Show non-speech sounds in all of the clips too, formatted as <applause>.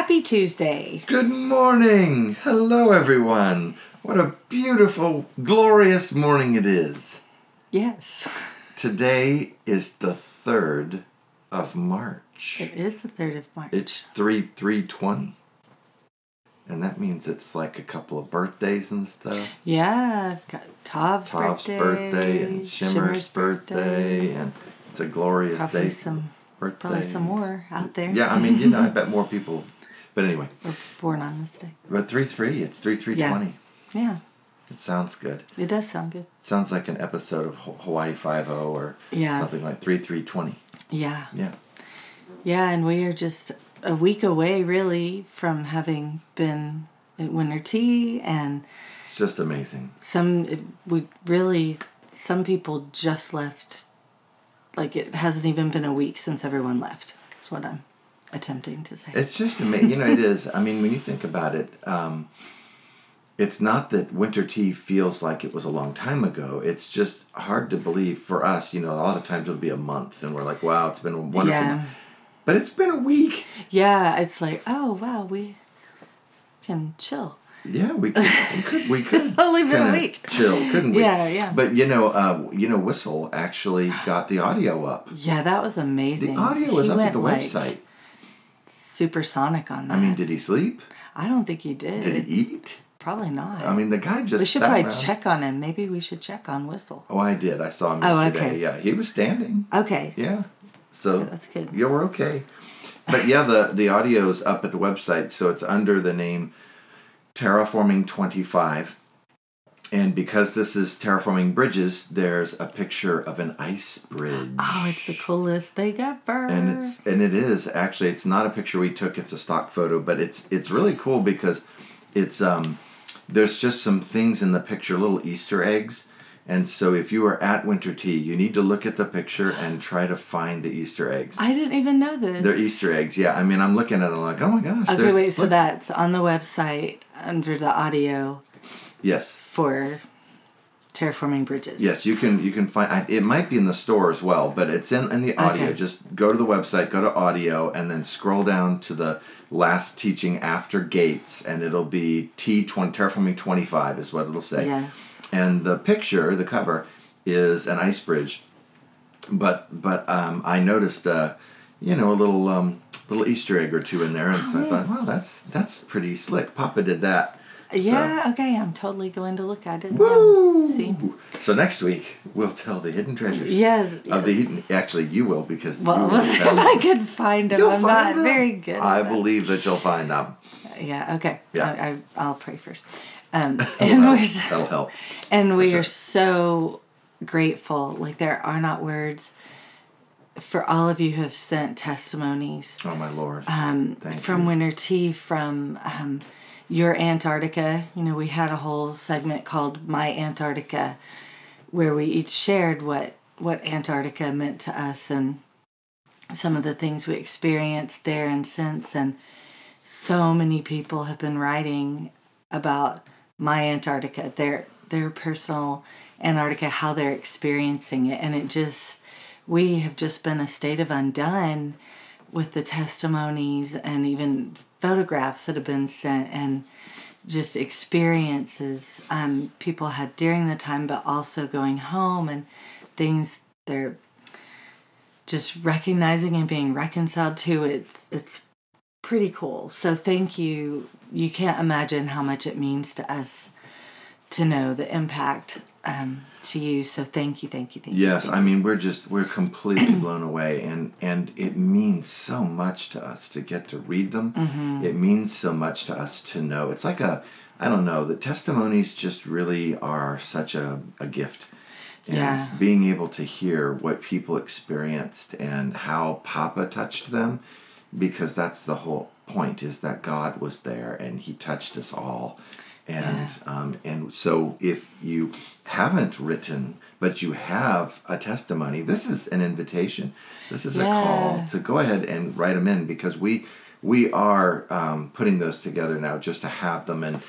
Happy Tuesday. Good morning. Hello, everyone. What a beautiful, glorious morning it is. Yes, Today is the 3rd of March. it is the 3rd of March. It's 3 320. And that means it's like a couple of birthdays and stuff. yeah, got Tav's, birthday, birthday and Shimmer's, birthday. And it's a glorious Probably day. some, birthday. probably some more out there. Yeah, I mean, you know, I bet more people. But anyway, were born on this day. but 3 3, it's 3 320. Yeah, Yeah. It sounds good. it does sound good. Sounds like an episode of Hawaii Five O or Yeah. something like three three twenty. Yeah, Yeah, yeah, and we are just a week away, really, from having been at Winter Tea, and it's just amazing. some we really some people just left. Like it hasn't even been a week since everyone left. That's what I'm attempting to say. It's just amazing. you know, it is. I mean, when you think about it, um, it's not that winter tea feels like it was a long time ago. It's just hard to believe for us. You know, a lot of times it'll be a month, and we're like, "Wow, it's been a wonderful." Yeah. But it's been a week. Yeah, it's like, oh wow, we can chill. Yeah, we could. We could. We could <laughs> only been a week. Chill, couldn't we? Yeah, yeah. But you know, uh, you know, Whistle actually got the audio up. Yeah, that was amazing. The audio was He up at the like, website. Supersonic on that. I mean, did he sleep? I don't think he did. Did he eat? Probably not. I mean, the guy just. we should probably around. check on him. Maybe we should check on Whistle. Oh, I did. I saw him Oh, yesterday. okay. Yeah, he was standing. Okay. Yeah. So that's good. Yeah, we're okay. But yeah, the the audio's up at the website, so it's under the name Terraforming Twenty Five. And because this is terraforming bridges, there's a picture of an ice bridge. Oh, it's the coolest thing ever. and it's and it is actually it's not a picture we took it's a stock photo but it's it's really cool because it's um there's just some things in the picture little easter eggs and so if you are at winter tea you need to look at the picture and try to find the easter eggs I didn't even know this. they're easter eggs yeah i mean i'm looking at it like oh my gosh Okay, wait. So look. that's on the website under the audio yes for terraforming bridges. Yes, you can. You can find. I- It might be in the store as well, but it's in in the audio. Okay. Just go to the website, go to audio, and then scroll down to the last teaching after Gates, and it'll be T twenty terraforming twenty five is what it'll say. Yes. And the picture, the cover, is an ice bridge. But but um, I noticed uh, you know a little um, little Easter egg or two in there, and so I thought, wow, that's that's pretty slick. Papa did that. Yeah. Okay. I'm totally going to look at it. Woo! See. So next week we'll tell the hidden treasures. Yes. Of the hidden, actually, you will because Well, <laughs> we'll see if have- I can find them. You'll I'm find not them. very good. I believe that you'll find them. Yeah. Okay. Yeah. I, I, I'll pray first. Um, <laughs> That'll, and we're so, that'll help. and we sure. are so grateful. Like there are not words for all of you who have sent testimonies Oh my lord. um, Thank from you. Winter Tea, from um, your Antarctica. You know, we had a whole segment called My Antarctica, where we each shared what what Antarctica meant to us and some of the things we experienced there and since. And so many people have been writing about My Antarctica, their their personal Antarctica, how they're experiencing it, and it just we have just been a state of undone with the testimonies and even photographs that have been sent and just experiences um, people had during the time, but also going home and things they're just recognizing and being reconciled to. It's it's pretty cool. So thank you. You can't imagine how much it means to us to know the impact um, to you. So thank you, thank you, thank you. Yes, I mean we're just we're completely <clears throat> blown away, and and it means so much to us to get to read them. Mm-hmm. It means so much to us to know. It's like a I don't know. The testimonies just really are such a, a gift. And Yeah. being able to hear what people experienced and how Papa touched them, because that's the whole point is that God was there and He touched us all. And um, and so if you haven't written but you have a testimony, this is an invitation. This is a call to go ahead and write them in because we we are um, putting those together now just to have them and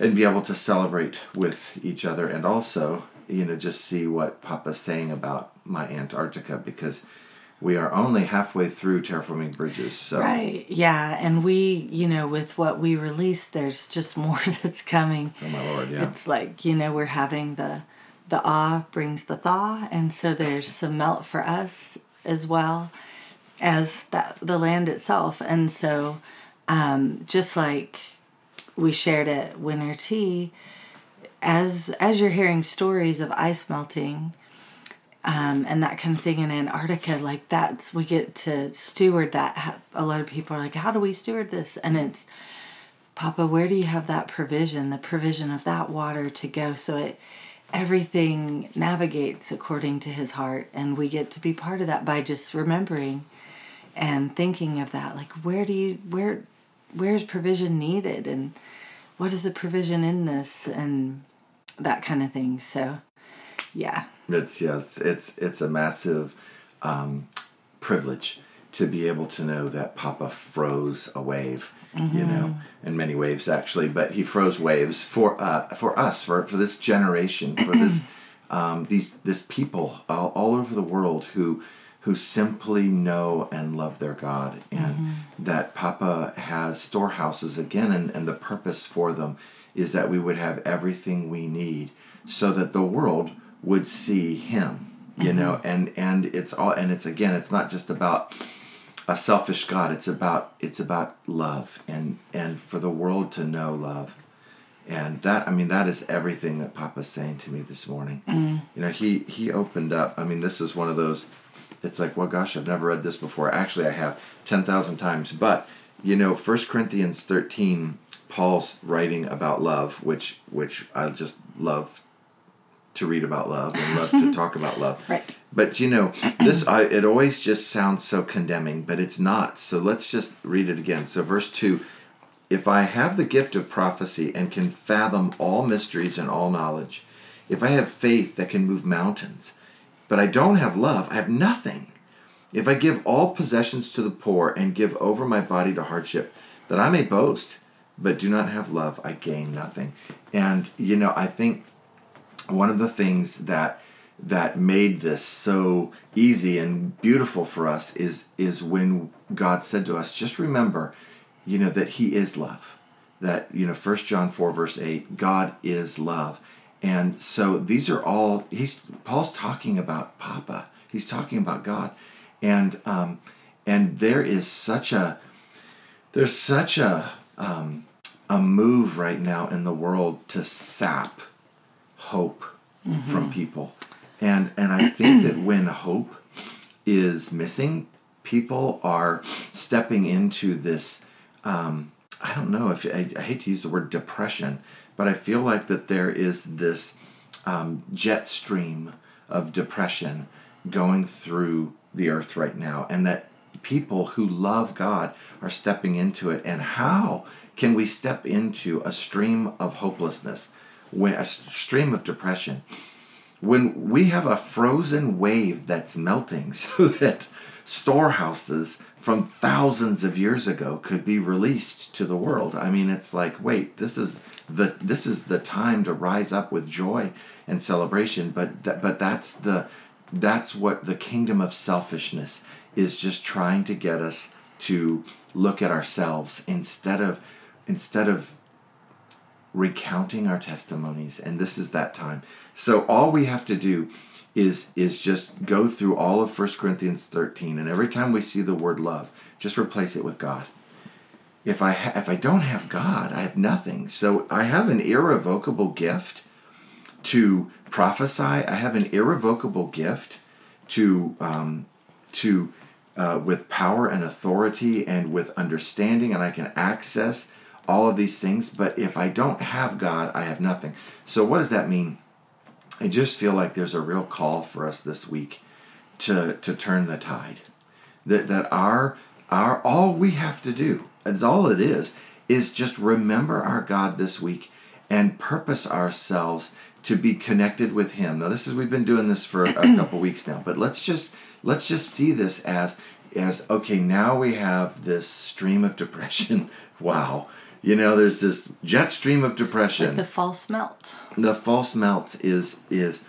and be able to celebrate with each other and also you know just see what papa's saying about my antarctica because we are only halfway through terraforming bridges. So Right. Yeah. And we, you know, with what we release, there's just <laughs> more that's coming. Oh my lord, yeah. It's like, you know, we're having the the awe brings the thaw, and so there's some melt for us as well as that the land itself. And so um, just like we shared at Winter Tea, as as you're hearing stories of ice melting, um, and that kind of thing in Antarctica, like that's we get to steward that. A lot of people are like, "How do we steward this?" And it's, Papa, where do you have that provision? The provision of that water to go, so it everything navigates according to His heart, and we get to be part of that by just remembering and thinking of that. Like, where do you where where's provision needed, and what is the provision in this, and that kind of thing. So, yeah. It's yes, it's it's a massive um, privilege to be able to know that Papa froze a wave, you know, and many waves actually, but he froze waves for uh, for us, for for this generation, for <clears throat> this um, these this people all, all over the world who who simply know and love their God, and that Papa has storehouses again, and, and the purpose for them is that we would have everything we need, so that the world would see Him, you mm-hmm. know, and and it's all and it's again, it's not just about a selfish God. It's about it's about love and and for the world to know love. And that I mean that is everything that Papa's saying to me this morning. Mm. You know, he he opened up. I mean, this is one of those it's like, well gosh, I've never read this before. Actually, I have 10,000 times. But, you know, 1 Corinthians 13 Paul's writing about love, which which I just love to read about love and love to <laughs> talk about love. Right. But you know, this I, it always just sounds so condemning, but it's not. So let's just read it again. So verse 2, if I have the gift of prophecy and can fathom all mysteries and all knowledge, if I have faith that can move mountains, but I don't have love, I have nothing. If I give all possessions to the poor and give over my body to hardship, that I may boast, but do not have love, I gain nothing. And you know, I think one of the things that that made this so easy and beautiful for us is is when God said to us, just remember, you know, that He is love. That you know, First John four verse eight, God is love. And so these are all he's Paul's talking about Papa. He's talking about God, and um, and there is such a there's such a um, a move right now in the world to sap hope from people. And and i think that when hope is missing people are stepping into this um, i don't know if I, I hate to use the word depression but i feel like that there is this um, jet stream of depression going through the earth right now and that people who love god are stepping into it. And how can we step into a stream of hopelessness when a stream of depression. When we have a frozen wave that's melting <laughs> so that storehouses from thousands of years ago could be released to the world i mean it's like wait this is the this is the time to rise up with joy and celebration but that, but that's the that's what the kingdom of selfishness is just trying to get us to look at ourselves instead of instead of recounting our testimonies and this is that time. So all we have to do is is just go through all of 1 corinthians 13 and every time we see the word love just replace it with god. If i ha- if i don't have god i have nothing. So i have an irrevocable gift to prophesy. I have an irrevocable gift to um, to uh, with power and authority and with understanding and i can access all of these things but if i don't have god i have nothing. So what does that mean? I just feel like there's a real call for us this week to to turn the tide. That that our our all we have to do that's all it is is just remember our god this week and purpose ourselves to be connected with him. Now this is we've been doing this for a <clears throat> couple weeks now but let's just let's just see this as as okay now we have this stream of depression. <laughs> Wow you know there's this jet stream of depression. The false melt. the false melt is is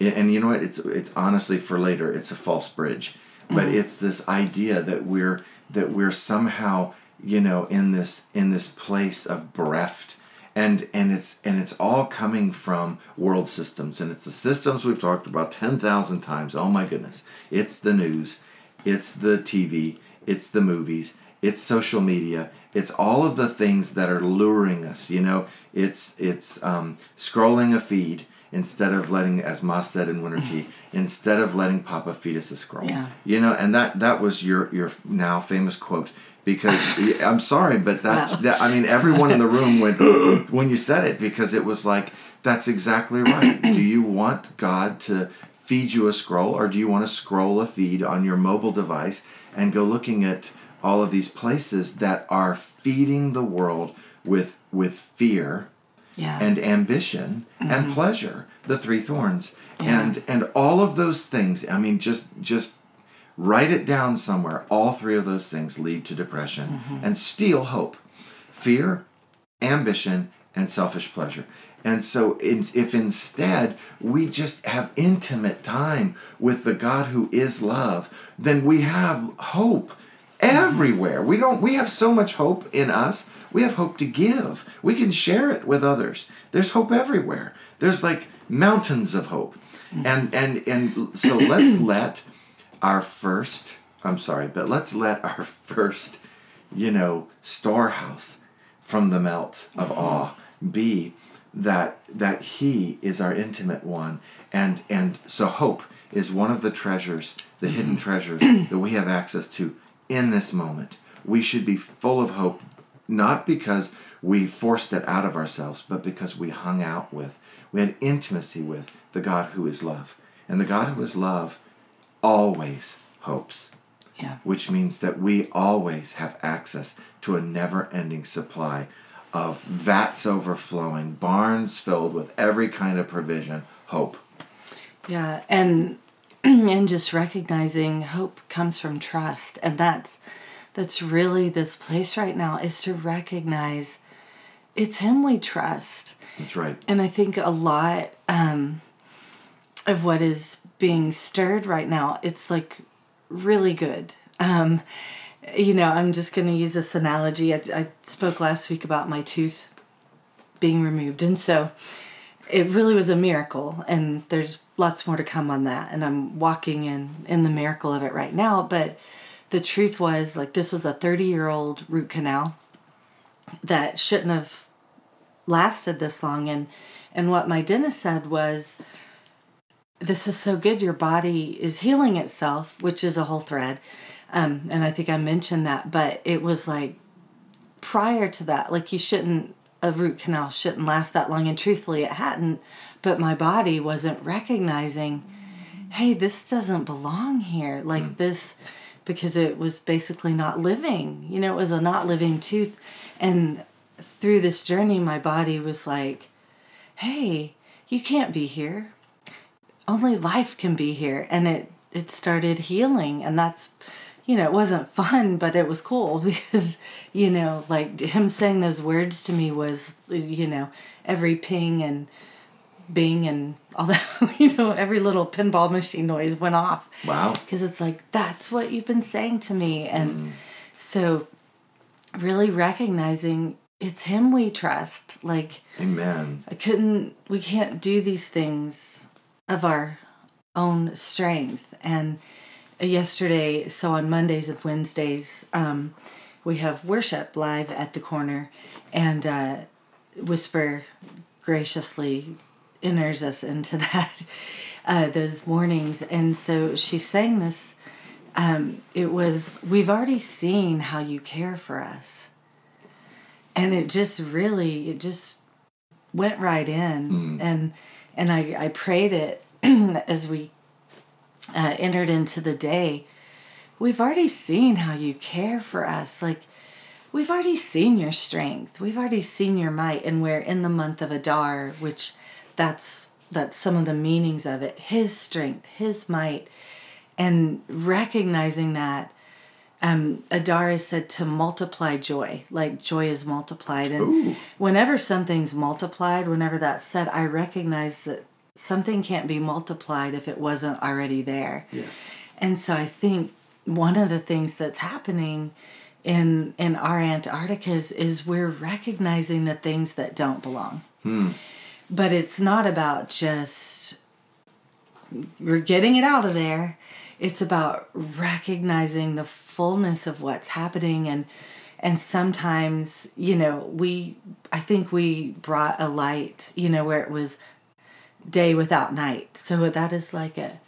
and you know what? It's it's honestly for later it's a false bridge. But mm-hmm. it's this idea that we're that we're somehow you know in this in this place of bereft. And and it's and it's all coming from world systems. And it's the systems we've talked about 10,000 times. Oh my goodness. It's the news. It's the TV it's the movies. It's social media it's all of the things that are luring us you know it's it's um, scrolling a feed instead of letting as Ma said in winter tea <laughs> instead of letting papa feed us a scroll Yeah. you know and that that was your your now famous quote because <laughs> i'm sorry but that, Wow. that i mean everyone in the room went <laughs> <gasps> when you said it because it was like that's exactly right <clears throat> do you want god to feed you a scroll or do you want to scroll a feed on your mobile device and go looking at all of these places that are feeding the world with with fear Yeah. and ambition and mm-hmm. pleasure the three thorns. Yeah. and and all of those things i mean just just write it down somewhere. All three of those things lead to depression mm-hmm. and steal hope fear ambition and selfish pleasure. And so in, if instead we just have intimate time with the god who is love then we have hope everywhere. We don't we have so much hope in us. We have hope to give. We can share it with others. There's hope everywhere. There's like mountains of hope. And and and so <clears throat> let's let our first i'm sorry but let's let our <laughs> first you know storehouse from the melt of mm-hmm. awe be that that he is our intimate one. And and so hope is one of the treasures the hidden mm-hmm. treasures that we have access to in this moment we should be full of hope not because we forced it out of ourselves but because we hung out with we had intimacy with the god who is love and the god who is love always hopes yeah. which means that we always have access to a never ending supply of vats overflowing, barns filled with every kind of provision, hope. Yeah, and <clears throat> and just recognizing hope comes from trust, and that's that's really this place right now is to recognize it's Him we trust, That's right. and I think a lot um, of what is being stirred right now, it's like really good. Um, you know, I'm just going to use this analogy. I, I spoke last week about my tooth being removed, and so it really was a miracle and there's lots more to come on that and i'm walking in in the miracle of it right now but the truth was like this was a 30 year old root canal that shouldn't have lasted this long and and what my dentist said was this is so good your body is healing itself which is a whole thread um, and i think i mentioned that but it was like prior to that like you shouldn't a root canal shouldn't last that long and truthfully it hadn't but my body wasn't recognizing hey this doesn't belong here. Like hmm. this because it was basically not living you know it was a not living tooth. And through this journey my body was like hey you can't be here. Only life can be here. And it it started healing and that's you know it wasn't fun but it was cool <laughs> because you know like him saying those words to me was you know every ping and bing and all that <laughs> you know every little pinball machine noise went off Wow. because it's like that's what you've been saying to me and mm. so really recognizing it's him we trust like Amen. I couldn't, we can't do these things of our own strength. And yesterday, so on Mondays and Wednesdays, um, we have worship live at the corner, and uh, Whisper graciously enters us into <laughs> that uh, those mornings. And so she sang this. Um, it was, We've already seen how you care for us. And it just really, it just went right in and and I, I prayed it <clears throat> as we uh, entered into the day we've already seen how you care for us. Like we've already seen your strength. We've already seen your might. And we're in the month of adar which that's that's some of the meanings of it. His strength his might. And recognizing that um, Adar is said to multiply joy, like joy is multiplied. And Ooh. whenever something's multiplied, whenever that's said, I recognize that something can't be multiplied if it wasn't already there. Yes. And so I think one of the things that's happening in in our Antarcticas is we're recognizing the things that don't belong. Hmm. But it's not about just we're getting it out of there. It's about recognizing the fullness of what's happening and and sometimes, you know, we I think we brought a light, you know, where it was day without night. So that is like a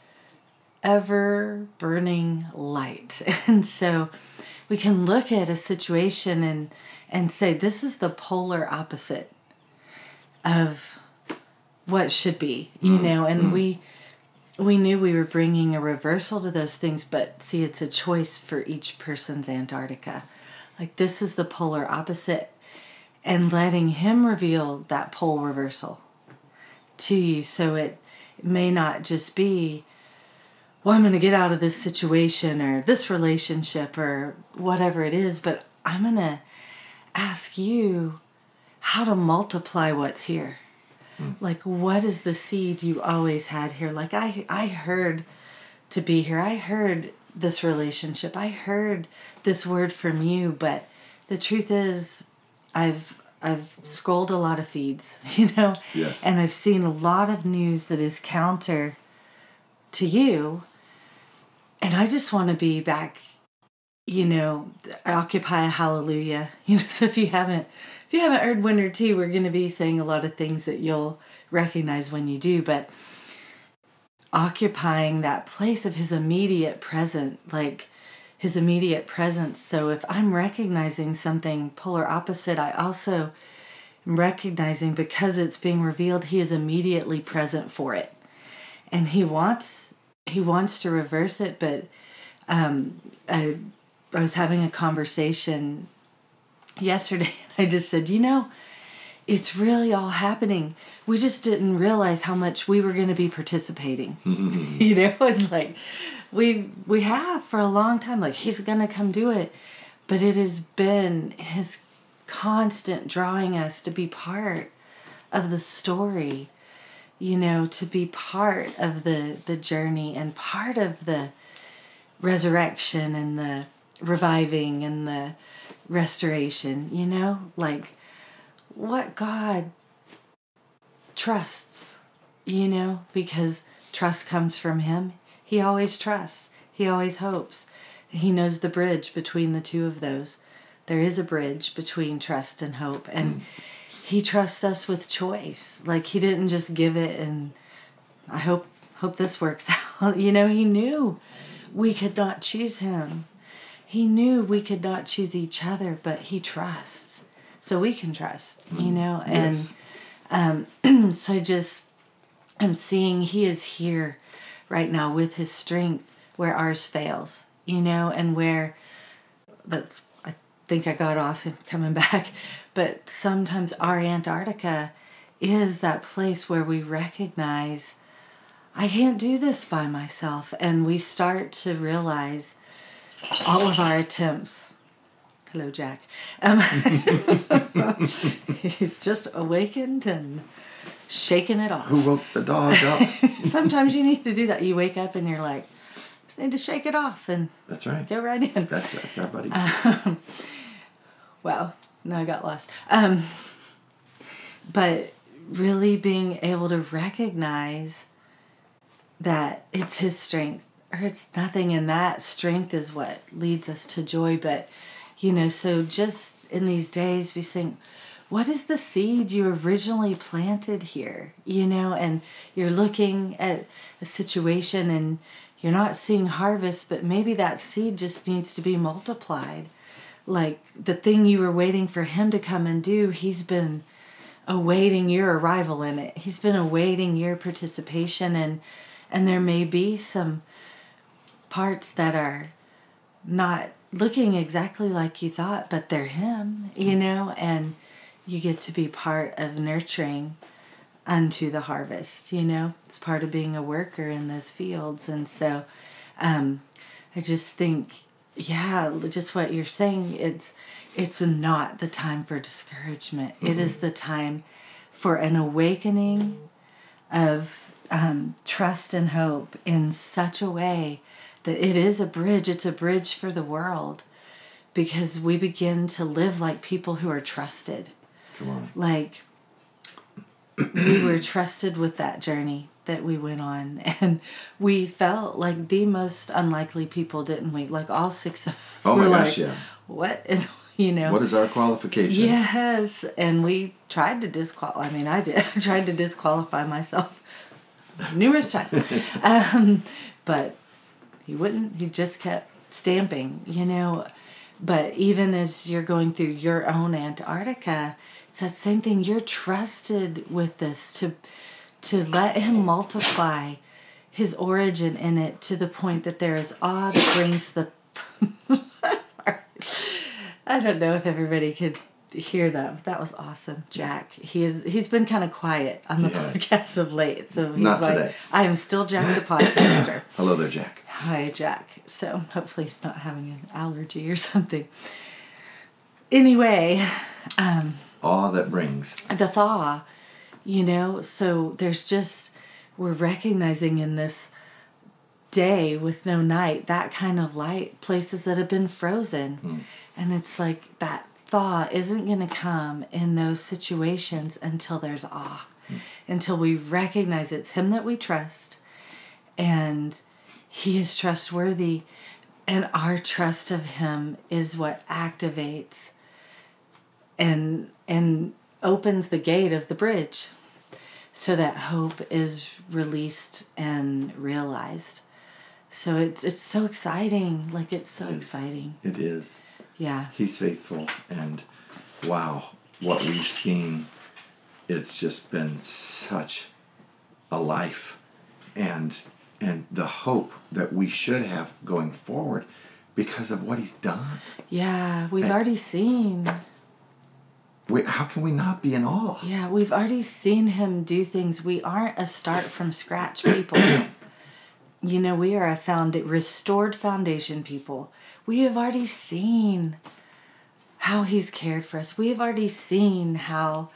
ever burning light. <laughs> And so we can look at a situation and and say this is the polar opposite of what should be, you mm-hmm. know, and mm-hmm. we we knew we were bringing a reversal to those things, but see it's a choice for each person's Antarctica. Like this is the polar opposite and letting him reveal that pole reversal to you so it may not just be well, I'm going to get out of this situation or this relationship or whatever it is, but I'm going to ask you how to multiply what's here. Hmm. Like, what is the seed you always had here? Like, I, I heard to be here. I heard this relationship. I heard this word from you, but the truth is, I've I've scrolled a lot of feeds, <laughs> you know, Yes. and I've seen a lot of news that is counter to you, and I just want to be back, you know, occupy a hallelujah. <laughs> You know, so if you haven't if you haven't heard one or two, we're going to be saying a lot of things that you'll recognize when you do, but occupying that place of his immediate present, like his immediate presence. So if I'm recognizing something polar opposite, I also am recognizing because it's being revealed, he is immediately present for it. And he wants he wants to reverse it, but um I I was having a conversation yesterday <laughs> and I just said, you know, it's really all happening. We just didn't realize how much we were going to be participating. <laughs> <laughs> you know, it's like we we have for a long time. Like he's to come do it, but it has been his constant drawing us to be part of the story. You know, to be part of the the journey and part of the resurrection and the reviving and the restoration. You know, like what God trusts, you know, because trust comes from Him. He always trusts, He always hopes. He knows the bridge between the two of those. There is a bridge between trust and hope. And mm. He trusts us with choice. Like He didn't just give it and I hope hope this works <laughs> out. You know, He knew we could not choose Him. He knew we could not choose each other, but He trusts so we can trust, you mm. know, and Yes. Um, <clears throat> so I just I'm seeing he is here right now with his strength where ours fails, you know, and where but I think I got off and coming <laughs> back, but sometimes our Antarctica is that place where we recognize I can't do this by myself and we start to realize all of our attempts Hello, Jack. Um, <laughs> he's just awakened and shaking it off. Who woke the dog up? <laughs> Sometimes you need to do that. You wake up and you're like, just need to shake it off and That's right. go right in. That's that's our buddy. Wow, no, I got lost. Um, but really being able to recognize that it's his strength or it's nothing, and that strength is what leads us to joy. But you know, so just in these days, we sing. What is the seed you originally planted here? You know, and you're looking at a situation and you're not seeing harvest, but maybe that seed just needs to be multiplied like the thing you were waiting for him to come and do, he's been awaiting your arrival in it. He's been awaiting your participation and and there may be some parts that are not looking exactly like you thought, but they're him, you know, and you get to be part of nurturing unto the harvest, you know. It's part of being a worker in those fields and so um I just think yeah just what you're saying it's it's not the time for discouragement It is the time for an awakening of um, trust and hope in such a way that it is a bridge. It's a bridge for the world because we begin to live like people who are trusted. Like we were trusted with that journey that we went on <laughs> and we felt like the most unlikely people didn't we? Like all six of us Oh my like gosh, yeah. what? <laughs> And you know. What is our qualification? yes and we tried to disqualify i mean i did <laughs> i tried to disqualify myself numerous times. Um, but he wouldn't he just kept stamping you know. But even as you're going through your own antarctica it's that same thing you're trusted with this to to let him multiply his origin in it to the point that there is awe that brings the <laughs> I don't know if everybody could hear that, but that was awesome, Jack. He is he's been kind of quiet on the Yes. podcast of late, so he's Not like, today. I am still Jack the podcaster. <coughs> Hello there, Jack. Hi, Jack. So hopefully he's not having an allergy or something. Anyway, um, Awe that brings. the thaw, you know, so there's just, we're recognizing in this day with no night that kind of light, places that have been frozen. Hmm. And it's like that thaw isn't going to come in those situations until there's awe, hmm. until we recognize it's Him that we trust and He is trustworthy. And our trust of Him is what activates and and opens the gate of the bridge so that hope is released and realized. So it's it's so exciting. Like it's so exciting. It is. yeah. He's faithful, and wow, what we've seen, it's just been such a life, and and the hope that we should have going forward because of what he's done. yeah we've And- already seen We, how can we not be in awe? yeah we've already seen him do things. We aren't a start from scratch people. <coughs> You know we are a found restored foundation people. We have already seen how he's cared for us. We have already seen how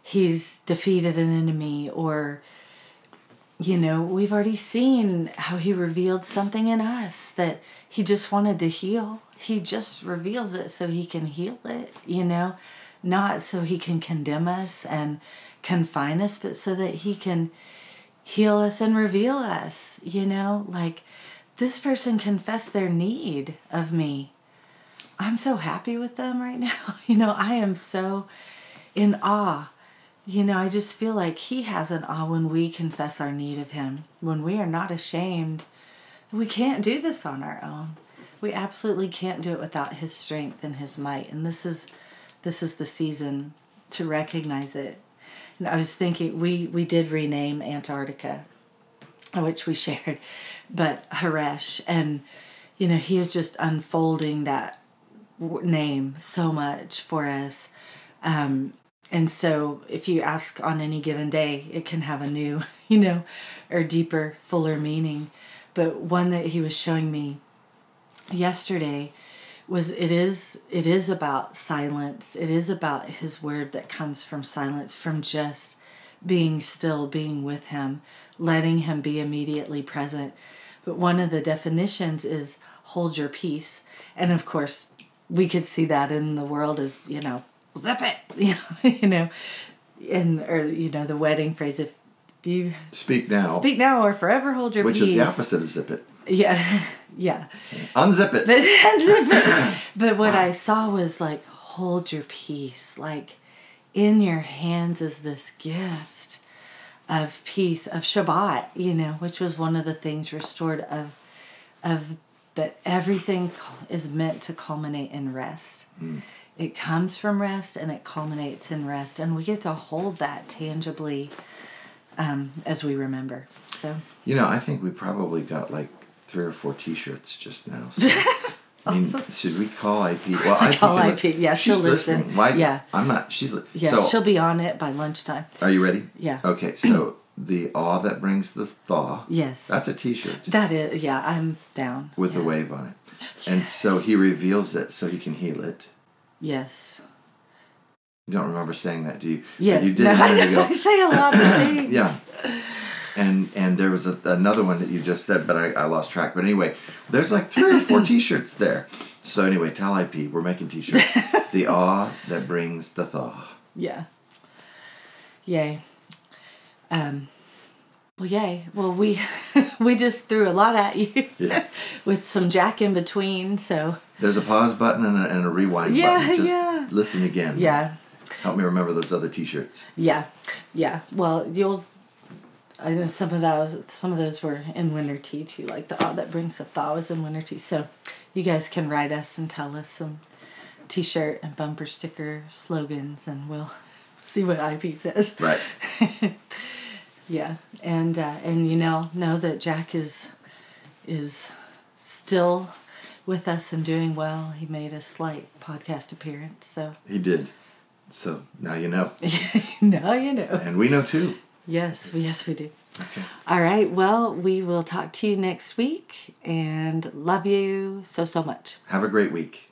he's defeated an enemy or you know we've already seen how he revealed something in us that he just wanted to heal. He just reveals it so he can heal it you know not so he can condemn us and confine us but so that he can heal us and reveal us you know like this person confessed their need of me i'm so happy with them right <laughs> now you know i am so in awe you know, I just feel like He has an awe when we confess our need of Him, when we are not ashamed. We can't do this on our own. We absolutely can't do it without His strength and His might. And this is, this is the season to recognize it. And I was thinking, we we did rename Antarctica, which we <laughs> shared, but Haresh, and you know, He is just unfolding that name so much for us. Um, and so if you ask on any given day, it can have a new, <laughs> you know, or deeper, fuller meaning. But one that he was showing me yesterday was it is it is about silence. It is about his word that comes from silence, from just being still, being with him, letting him be immediately present. But one of the definitions is hold your peace. And of course, we could see that in the world as, you know, zip it, <laughs> you know, you know, and or you know the wedding phrase if you Speak now, speak now or forever hold your which peace. Which is the opposite of zip it. Yeah, <laughs> yeah. Unzip it. But <laughs> <laughs> but what I saw was like hold your peace. Like in your hands is this gift of peace of Shabbat, you know, which was one of the things restored of of that everything is meant to culminate in rest. Hmm. It comes from rest and it culminates in rest, and we get to hold that tangibly um, as we remember. So You know, I think we probably got like three or four T-shirts just now. So, <laughs> I mean, should we call IP? <laughs> Well, I Call IP, yeah, she'll listen. listening. Why? Yeah. I'm not. She's li- yeah, So, she'll be on it by lunchtime. are you ready? Yeah. Okay. So <clears throat> the awe that brings the thaw. Yes. That's a T-shirt That is, yeah, I'm down. with yeah. a wave on it, yes. and so he reveals it so he can heal it. Yes. You don't remember saying that, do you? But Yes. You did no, I, ago. I <laughs> say a lot of <coughs> things. Yeah. and and there was a, another one that you just said, but I, I lost track. But anyway, there's like three or four <laughs> T-shirts there. So anyway, Tal IP, we're making T-shirts. <laughs> the awe that brings the thaw. Yeah. Yay. Um. Well, yay. Well, we we just threw a lot at you Yeah. with some jack in between. So There's a pause button and a, and a rewind Yeah, button. Just yeah. listen again. yeah, Help me remember those other T-shirts. yeah, yeah. Well, you'll. I know some of those. Some of those were in winter tea too. Like the awe that brings a thaw was in winter tea. So, you guys can write us and tell us some T-shirt and bumper sticker slogans, and we'll <laughs> see what IP says. Right. <laughs> Yeah, and uh, and you know know that Jack is is still with us and doing well. He made a slight podcast appearance, so He did. So now you know, <laughs> now you know. and we know too. Yes, yes, we do. Okay. All right. Well, we will talk to you next week, and love you so so much. Have a great week.